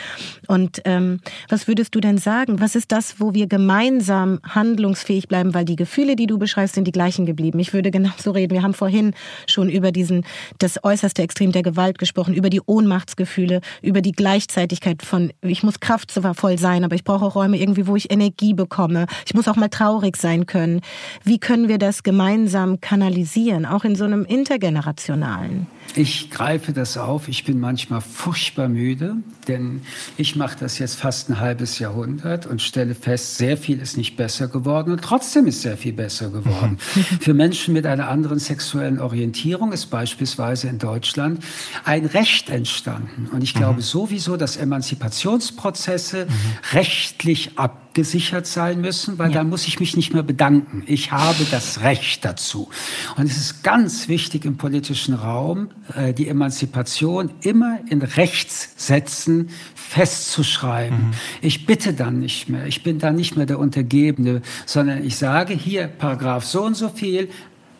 Und ähm, was würdest du denn sagen? Was ist das, wo wir gemeinsam handlungsfähig bleiben? Weil die Gefühle, die du beschreibst, sind die gleichen geblieben. Ich würde genauso reden. Wir haben vorhin schon über diesen das äußerste Extrem der Gewalt gesprochen, über die Ohnmachtsgefühle, über die Gleichzeitigkeit von ich muss kraftvoll sein, aber ich brauche auch Räume irgendwie, wo ich Energie bekomme. Ich muss auch mal traurig sein können. Wie können wir das gemeinsam kanalisieren, auch in so einem intergenerationalen? Ich greife das auf. Ich bin manchmal furchtbar müde, denn ich mache das jetzt fast ein halbes Jahrhundert und stelle fest, sehr viel ist nicht besser geworden und trotzdem ist sehr viel besser geworden. Für Menschen mit einer anderen sexuellen Orientierung ist beispielsweise in Deutschland ein Recht entstanden. Und ich glaube mhm. sowieso, dass Emanzipationsprozesse mhm. rechtlich abgesichert sein müssen, weil ja. dann muss ich mich nicht mehr bedanken. Ich habe das Recht dazu. Und es ist ganz wichtig im politischen Raum, äh, die Emanzipation immer in Rechtssätzen festzuschreiben. Mhm. Ich bitte dann nicht mehr, ich bin dann nicht mehr der Untergebene, sondern ich sage hier Paragraph so und so viel,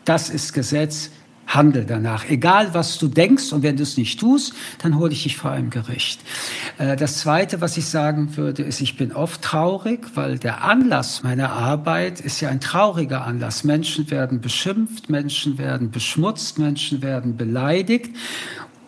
das ist Gesetz, handel danach. Egal, was du denkst und wenn du es nicht tust, dann hole ich dich vor einem Gericht. Äh, das Zweite, was ich sagen würde, ist, ich bin oft traurig, weil der Anlass meiner Arbeit ist ja ein trauriger Anlass. Menschen werden beschimpft, Menschen werden beschmutzt, Menschen werden beleidigt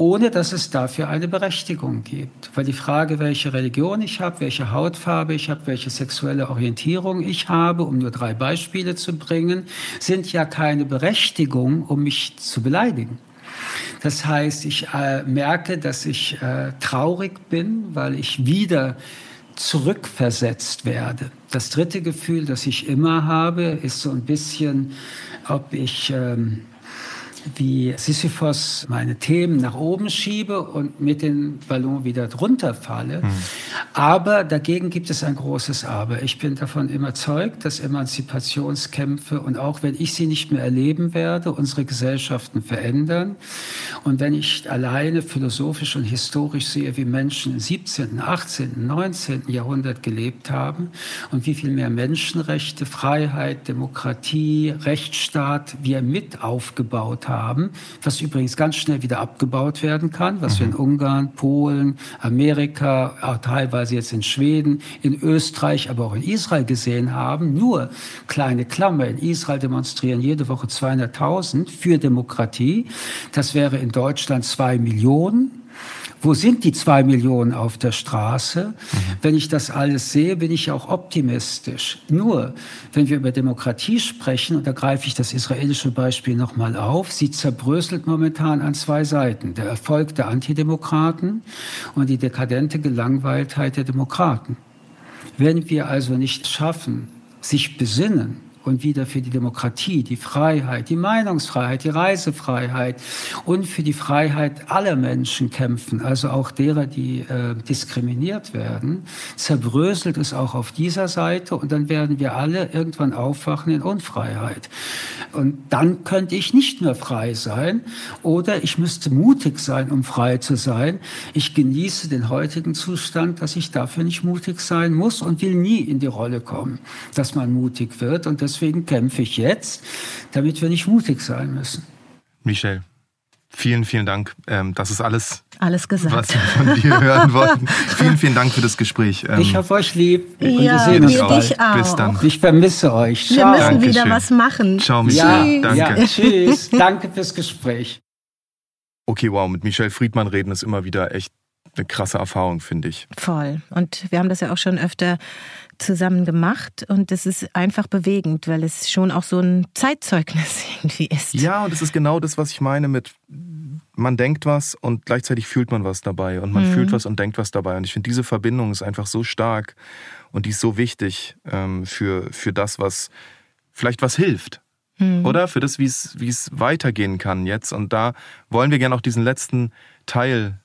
ohne dass es dafür eine Berechtigung gibt. Weil die Frage, welche Religion ich habe, welche Hautfarbe ich habe, welche sexuelle Orientierung ich habe, um nur drei Beispiele zu bringen, sind ja keine Berechtigung, um mich zu beleidigen. Das heißt, ich äh, merke, dass ich äh, traurig bin, weil ich wieder zurückversetzt werde. Das dritte Gefühl, das ich immer habe, ist so ein bisschen, ob ich ähm, wie Sisyphos meine Themen nach oben schiebe und mit dem Ballon wieder drunter falle. Mhm. Aber dagegen gibt es ein großes Aber. Ich bin davon überzeugt, dass Emanzipationskämpfe und auch wenn ich sie nicht mehr erleben werde, unsere Gesellschaften verändern. Und wenn ich alleine philosophisch und historisch sehe, wie Menschen im 17., 18., 19. Jahrhundert gelebt haben und wie viel mehr Menschenrechte, Freiheit, Demokratie, Rechtsstaat wir mit aufgebaut haben, haben, was übrigens ganz schnell wieder abgebaut werden kann, was mhm. wir in mhm. Ungarn, Polen, Amerika, auch teilweise jetzt in Schweden, in Österreich, aber auch in Israel gesehen haben. Nur kleine Klammer, in Israel demonstrieren jede Woche 200.000 für Demokratie. Das wäre in Deutschland zwei Millionen. Wo sind die zwei Millionen auf der Straße? Mhm. Wenn ich das alles sehe, bin ich auch optimistisch. Nur, wenn wir über Demokratie sprechen, und da greife ich das israelische Beispiel nochmal auf, sie zerbröselt momentan an zwei Seiten. Der Erfolg der Antidemokraten und die dekadente Gelangweiltheit der Demokraten. Wenn wir also nicht schaffen, sich besinnen, und wieder für die Demokratie, die Freiheit, die Meinungsfreiheit, die Reisefreiheit und für die Freiheit aller Menschen kämpfen, also auch derer, die äh, diskriminiert werden, zerbröselt es auch auf dieser Seite und dann werden wir alle irgendwann aufwachen in Unfreiheit. Und dann könnte ich nicht mehr frei sein oder ich müsste mutig sein, um frei zu sein. Ich genieße den heutigen Zustand, dass ich dafür nicht mutig sein muss und will nie in die Rolle kommen, dass man mutig wird und das deswegen kämpfe ich jetzt, damit wir nicht mutig sein müssen. Michel, Vielen, vielen Dank. Ähm, das ist alles, alles gesagt. was wir von dir hören wollten. vielen, vielen Dank für das Gespräch. Ähm, ich habe euch lieb. Und ja, wir sehen uns bald. Auch. Bis dann. Ich vermisse euch. Ciao. Wir müssen Dankeschön. wieder was machen. Ciao, Michelle. Ja, Danke. Ja, tschüss. Danke fürs Gespräch. Okay, wow, mit Michelle Friedmann reden ist immer wieder echt eine krasse Erfahrung, finde ich. Voll. Und wir haben das ja auch schon öfter zusammen gemacht und es ist einfach bewegend, weil es schon auch so ein Zeitzeugnis irgendwie ist. Ja, und es ist genau das, was ich meine mit man denkt was und gleichzeitig fühlt man was dabei und man mhm. fühlt was und denkt was dabei. Und ich finde, diese Verbindung ist einfach so stark und die ist so wichtig ähm, für, für das, was vielleicht was hilft. Mhm. Oder für das, wie es weitergehen kann jetzt. Und da wollen wir gerne auch diesen letzten Teil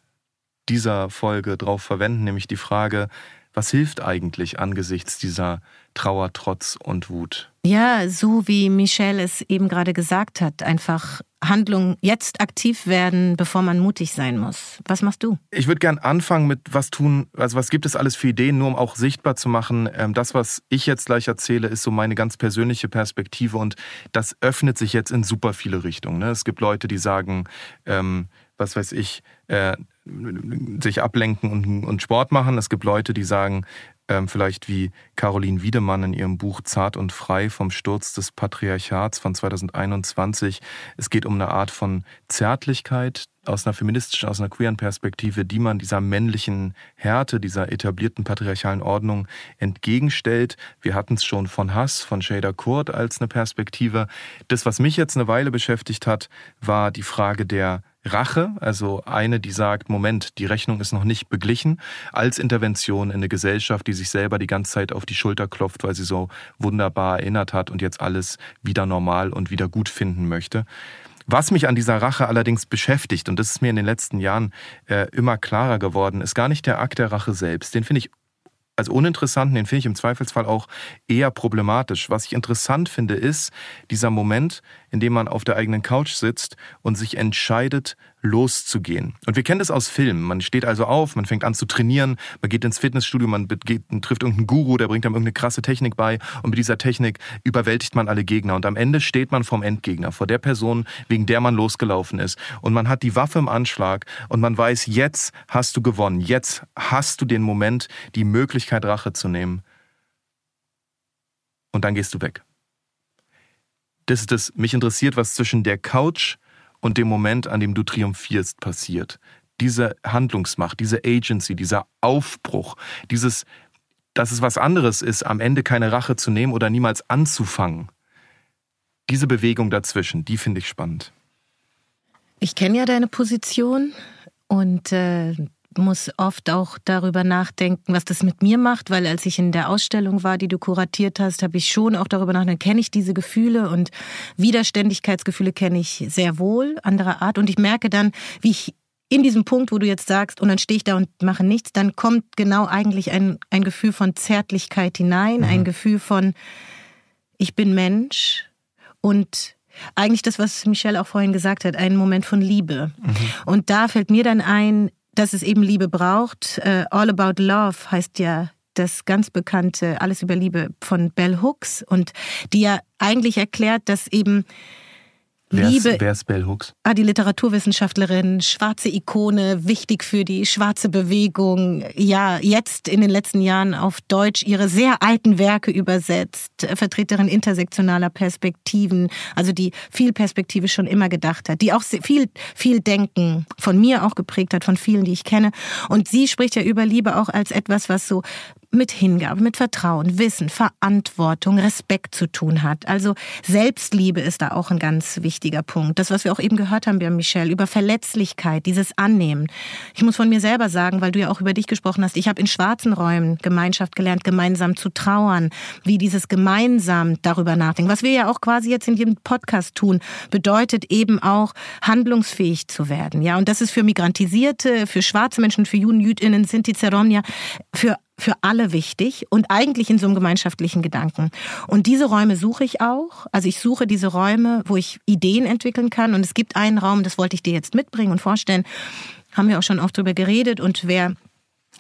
dieser Folge drauf verwenden, nämlich die Frage, was hilft eigentlich angesichts dieser Trauer, Trotz und Wut? Ja, so wie Michelle es eben gerade gesagt hat, einfach Handlung jetzt aktiv werden, bevor man mutig sein muss. Was machst du? Ich würde gern anfangen mit was tun, also was gibt es alles für Ideen, nur um auch sichtbar zu machen. Ähm, das, was ich jetzt gleich erzähle, ist so meine ganz persönliche Perspektive und das öffnet sich jetzt in super viele Richtungen. Ne? Es gibt Leute, die sagen, ähm, was weiß ich, äh, sich ablenken und, und Sport machen. Es gibt Leute, die sagen, ähm, vielleicht wie Caroline Wiedemann in ihrem Buch Zart und frei vom Sturz des Patriarchats von 2021. Es geht um eine Art von Zärtlichkeit aus einer feministischen, aus einer queeren Perspektive, die man dieser männlichen Härte, dieser etablierten patriarchalen Ordnung entgegenstellt. Wir hatten es schon von Hass, von Shader Kurt als eine Perspektive. Das, was mich jetzt eine Weile beschäftigt hat, war die Frage der Rache, also eine, die sagt, Moment, die Rechnung ist noch nicht beglichen, als Intervention in eine Gesellschaft, die sich selber die ganze Zeit auf die Schulter klopft, weil sie so wunderbar erinnert hat und jetzt alles wieder normal und wieder gut finden möchte. Was mich an dieser Rache allerdings beschäftigt, und das ist mir in den letzten Jahren äh, immer klarer geworden, ist gar nicht der Akt der Rache selbst. Den finde ich als uninteressant, den finde ich im Zweifelsfall auch eher problematisch. Was ich interessant finde, ist dieser Moment, in dem man auf der eigenen Couch sitzt und sich entscheidet, loszugehen. Und wir kennen das aus Filmen. Man steht also auf, man fängt an zu trainieren, man geht ins Fitnessstudio, man geht, trifft irgendeinen Guru, der bringt einem irgendeine krasse Technik bei und mit dieser Technik überwältigt man alle Gegner. Und am Ende steht man vom Endgegner, vor der Person, wegen der man losgelaufen ist. Und man hat die Waffe im Anschlag und man weiß, jetzt hast du gewonnen, jetzt hast du den Moment, die Möglichkeit, Rache zu nehmen. Und dann gehst du weg. Das ist das, mich interessiert, was zwischen der Couch und dem Moment, an dem du triumphierst, passiert. Diese Handlungsmacht, diese Agency, dieser Aufbruch, dieses, dass es was anderes ist, am Ende keine Rache zu nehmen oder niemals anzufangen. Diese Bewegung dazwischen, die finde ich spannend. Ich kenne ja deine Position und äh, muss oft auch darüber nachdenken, was das mit mir macht, weil als ich in der Ausstellung war, die du kuratiert hast, habe ich schon auch darüber nachgedacht, kenne ich diese Gefühle und Widerständigkeitsgefühle kenne ich sehr wohl, anderer Art. Und ich merke dann, wie ich in diesem Punkt, wo du jetzt sagst, und dann stehe ich da und mache nichts, dann kommt genau eigentlich ein, ein Gefühl von Zärtlichkeit hinein, mhm. ein Gefühl von, ich bin Mensch und eigentlich das, was Michelle auch vorhin gesagt hat, ein Moment von Liebe. Mhm. Und da fällt mir dann ein, dass es eben Liebe braucht. Uh, All About Love heißt ja das ganz bekannte Alles über Liebe von Bell Hooks und die ja eigentlich erklärt, dass eben Wer Liebe. Ist, wer ist Bell Hooks? Ah, die Literaturwissenschaftlerin, schwarze Ikone, wichtig für die schwarze Bewegung. Ja, jetzt in den letzten Jahren auf Deutsch ihre sehr alten Werke übersetzt, Vertreterin intersektionaler Perspektiven, also die viel Perspektive schon immer gedacht hat, die auch viel, viel Denken von mir auch geprägt hat, von vielen, die ich kenne. Und sie spricht ja über Liebe auch als etwas, was so mit Hingabe, mit Vertrauen, Wissen, Verantwortung, Respekt zu tun hat. Also Selbstliebe ist da auch ein ganz wichtiger Punkt. Das, was wir auch eben gehört haben bei Michelle, über Verletzlichkeit, dieses Annehmen. Ich muss von mir selber sagen, weil du ja auch über dich gesprochen hast, ich habe in schwarzen Räumen Gemeinschaft gelernt, gemeinsam zu trauern, wie dieses gemeinsam darüber nachdenken. Was wir ja auch quasi jetzt in diesem Podcast tun, bedeutet eben auch handlungsfähig zu werden. Ja, und das ist für Migrantisierte, für schwarze Menschen, für Juden, Jüdinnen, Sinti, Zeronia, für für alle wichtig und eigentlich in so einem gemeinschaftlichen Gedanken. Und diese Räume suche ich auch. Also ich suche diese Räume, wo ich Ideen entwickeln kann. Und es gibt einen Raum, das wollte ich dir jetzt mitbringen und vorstellen. Haben wir auch schon oft drüber geredet. Und wer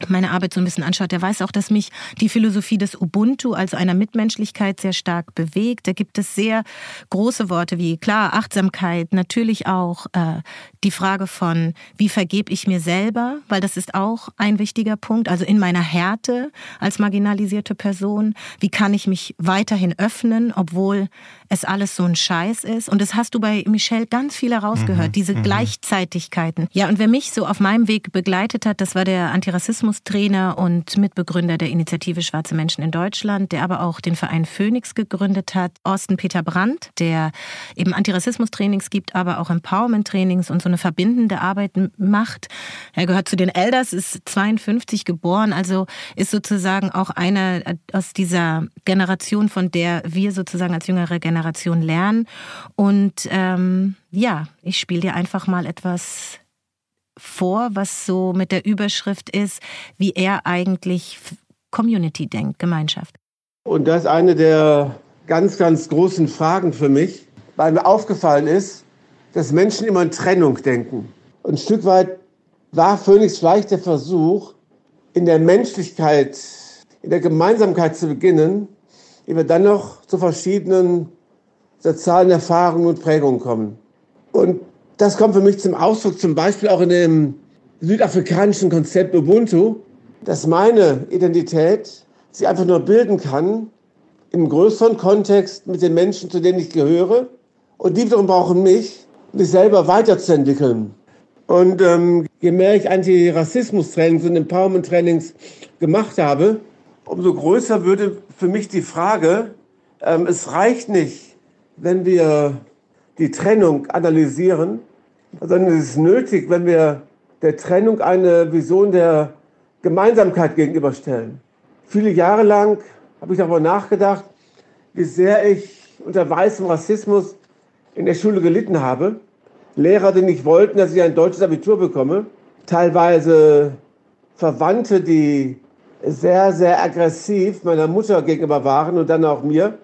meine Arbeit so ein bisschen anschaut, der weiß auch, dass mich die Philosophie des Ubuntu, also einer Mitmenschlichkeit, sehr stark bewegt. Da gibt es sehr große Worte wie klar, Achtsamkeit, natürlich auch äh, die Frage von, wie vergebe ich mir selber, weil das ist auch ein wichtiger Punkt, also in meiner Härte als marginalisierte Person, wie kann ich mich weiterhin öffnen, obwohl es alles so ein Scheiß ist. Und das hast du bei Michelle ganz viel herausgehört, mhm. diese mhm. Gleichzeitigkeiten. Ja, und wer mich so auf meinem Weg begleitet hat, das war der Antirassismus-Trainer und Mitbegründer der Initiative Schwarze Menschen in Deutschland, der aber auch den Verein Phoenix gegründet hat, Orsten Peter Brandt, der eben Antirassismus-Trainings gibt, aber auch Empowerment-Trainings und so eine verbindende Arbeit macht. Er gehört zu den Elders, ist 52 geboren, also ist sozusagen auch einer aus dieser Generation, von der wir sozusagen als jüngere Generation Generation lernen. Und ähm, ja, ich spiele dir einfach mal etwas vor, was so mit der Überschrift ist, wie er eigentlich Community denkt, Gemeinschaft. Und das ist eine der ganz, ganz großen Fragen für mich, weil mir aufgefallen ist, dass Menschen immer in Trennung denken. Ein Stück weit war Phoenix vielleicht der Versuch, in der Menschlichkeit, in der Gemeinsamkeit zu beginnen, die wir dann noch zu verschiedenen sozialen Erfahrungen und Prägungen kommen. Und das kommt für mich zum Ausdruck, zum Beispiel auch in dem südafrikanischen Konzept Ubuntu, dass meine Identität sie einfach nur bilden kann im größeren Kontext mit den Menschen, zu denen ich gehöre. Und die wiederum brauchen mich, mich selber weiterzuentwickeln. Und ähm, je mehr ich Antirassismus-Trainings und Empowerment-Trainings gemacht habe, umso größer würde für mich die Frage, ähm, es reicht nicht, wenn wir die Trennung analysieren, sondern es ist nötig, wenn wir der Trennung eine Vision der Gemeinsamkeit gegenüberstellen. Viele Jahre lang habe ich darüber nachgedacht, wie sehr ich unter weißem Rassismus in der Schule gelitten habe. Lehrer, die nicht wollten, dass ich ein deutsches Abitur bekomme. Teilweise Verwandte, die sehr, sehr aggressiv meiner Mutter gegenüber waren und dann auch mir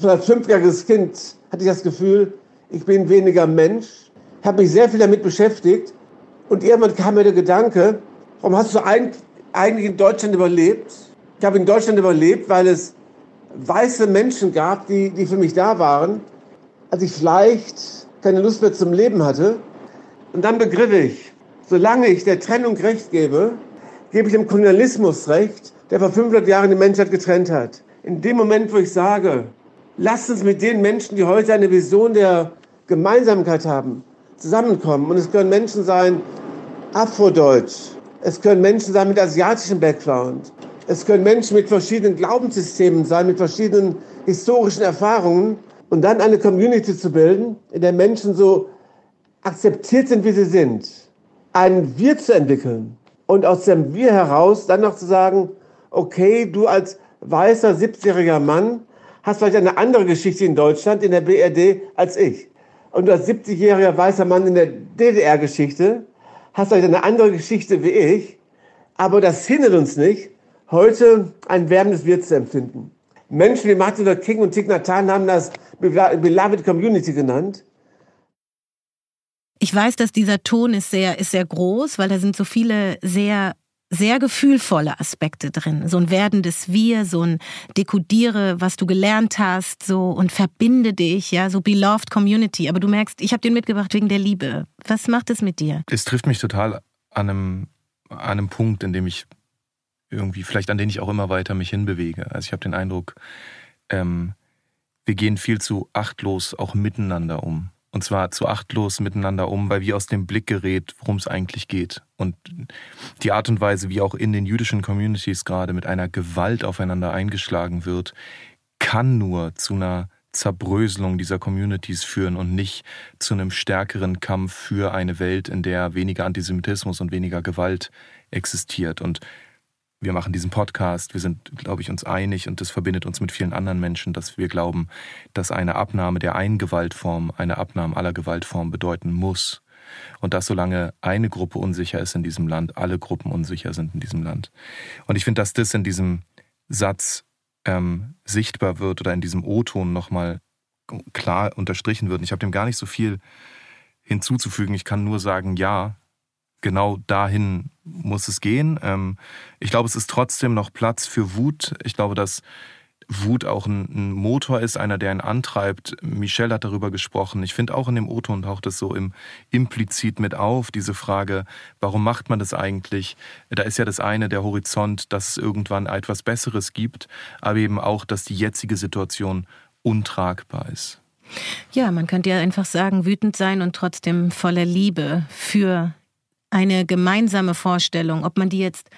schon als fünfjähriges Kind hatte ich das Gefühl, ich bin weniger Mensch, habe mich sehr viel damit beschäftigt und irgendwann kam mir der Gedanke, warum hast du eigentlich in Deutschland überlebt? Ich habe in Deutschland überlebt, weil es weiße Menschen gab, die, die für mich da waren, als ich vielleicht keine Lust mehr zum Leben hatte. Und dann begriff ich, solange ich der Trennung Recht gebe, gebe ich dem Kolonialismus Recht, der vor 500 Jahren die Menschheit getrennt hat. In dem Moment, wo ich sage, Lasst uns mit den Menschen, die heute eine Vision der Gemeinsamkeit haben, zusammenkommen. Und es können Menschen sein, Afrodeutsch. Es können Menschen sein mit asiatischem Background. Es können Menschen mit verschiedenen Glaubenssystemen sein, mit verschiedenen historischen Erfahrungen. Und dann eine Community zu bilden, in der Menschen so akzeptiert sind, wie sie sind. Ein Wir zu entwickeln. Und aus dem Wir heraus dann noch zu sagen, okay, du als weißer 70-jähriger Mann hast vielleicht eine andere Geschichte in Deutschland, in der BRD, als ich. Und du als 70-jähriger weißer Mann in der DDR-Geschichte hast vielleicht eine andere Geschichte wie ich. Aber das hindert uns nicht, heute ein wärmendes Wir zu empfinden. Menschen wie Martin Luther King und Thich Nhat Hanh haben das Beloved Community genannt. Ich weiß, dass dieser Ton ist sehr, ist sehr groß, weil da sind so viele sehr sehr gefühlvolle Aspekte drin. So ein werdendes Wir, so ein dekodiere, was du gelernt hast, so und verbinde dich, ja, so beloved Community. Aber du merkst, ich habe den mitgebracht wegen der Liebe. Was macht es mit dir? Es trifft mich total an einem, an einem Punkt, in dem ich irgendwie, vielleicht an den ich auch immer weiter mich hinbewege. Also ich habe den Eindruck, ähm, wir gehen viel zu achtlos auch miteinander um. Und zwar zu achtlos miteinander um, weil wie aus dem Blick gerät, worum es eigentlich geht. Und die Art und Weise, wie auch in den jüdischen Communities gerade mit einer Gewalt aufeinander eingeschlagen wird, kann nur zu einer Zerbröselung dieser Communities führen und nicht zu einem stärkeren Kampf für eine Welt, in der weniger Antisemitismus und weniger Gewalt existiert. Und wir machen diesen Podcast, wir sind, glaube ich, uns einig und das verbindet uns mit vielen anderen Menschen, dass wir glauben, dass eine Abnahme der einen Gewaltform eine Abnahme aller Gewaltformen bedeuten muss. Und dass solange eine Gruppe unsicher ist in diesem Land, alle Gruppen unsicher sind in diesem Land. Und ich finde, dass das in diesem Satz ähm, sichtbar wird oder in diesem O-Ton nochmal klar unterstrichen wird. Und ich habe dem gar nicht so viel hinzuzufügen. Ich kann nur sagen, ja, genau dahin muss es gehen. Ähm, ich glaube, es ist trotzdem noch Platz für Wut. Ich glaube, dass Wut auch ein, Motor ist, einer, der ihn antreibt. Michelle hat darüber gesprochen. Ich finde auch in dem O-Ton taucht es so im, implizit mit auf, diese Frage, warum macht man das eigentlich? Da ist ja das eine, der Horizont, dass es irgendwann etwas Besseres gibt, aber eben auch, dass die jetzige Situation untragbar ist. Ja, man könnte ja einfach sagen, wütend sein und trotzdem voller Liebe für eine gemeinsame Vorstellung, ob man die jetzt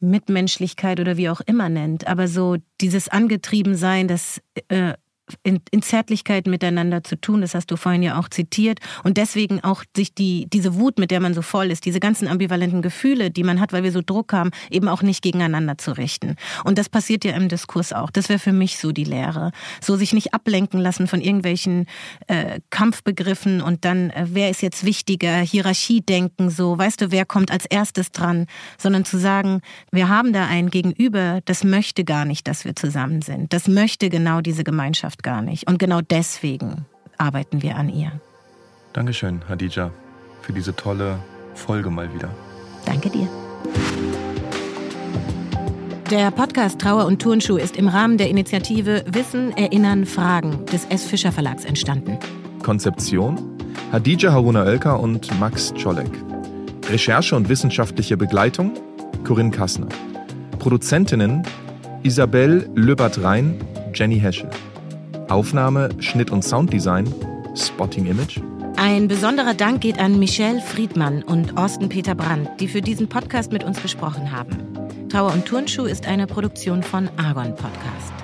Mitmenschlichkeit oder wie auch immer nennt, aber so dieses Angetriebensein, das äh, in, in Zärtlichkeit miteinander zu tun. Das hast du vorhin ja auch zitiert. Und deswegen auch sich die, diese Wut, mit der man so voll ist, diese ganzen ambivalenten Gefühle, die man hat, weil wir so Druck haben, eben auch nicht gegeneinander zu richten. Und das passiert ja im Diskurs auch. Das wäre für mich so die Lehre. So sich nicht ablenken lassen von irgendwelchen äh, Kampfbegriffen und dann, äh, wer ist jetzt wichtiger, Hierarchiedenken, so, weißt du, wer kommt als erstes dran, sondern zu sagen, wir haben da ein Gegenüber, das möchte gar nicht, dass wir zusammen sind. Das möchte genau diese Gemeinschaft gar nicht. Und genau deswegen arbeiten wir an ihr. Dankeschön, Hadija, für diese tolle Folge mal wieder. Danke dir. Der Podcast Trauer und Turnschuh ist im Rahmen der Initiative Wissen, Erinnern, Fragen des S. Fischer Verlags entstanden. Konzeption Hadija Haruna Oelker und Max Czolek. Recherche und wissenschaftliche Begleitung Corinne Kassner. Produzentinnen Isabel Löbert-Rhein, Jenny Heschel. Aufnahme, Schnitt und Sounddesign Spotting Image. Ein besonderer Dank geht an Michelle Friedmann und Orsten Peter Brandt, die für diesen Podcast mit uns gesprochen haben. Trauer und Turnschuh ist eine Produktion von Argon Podcast.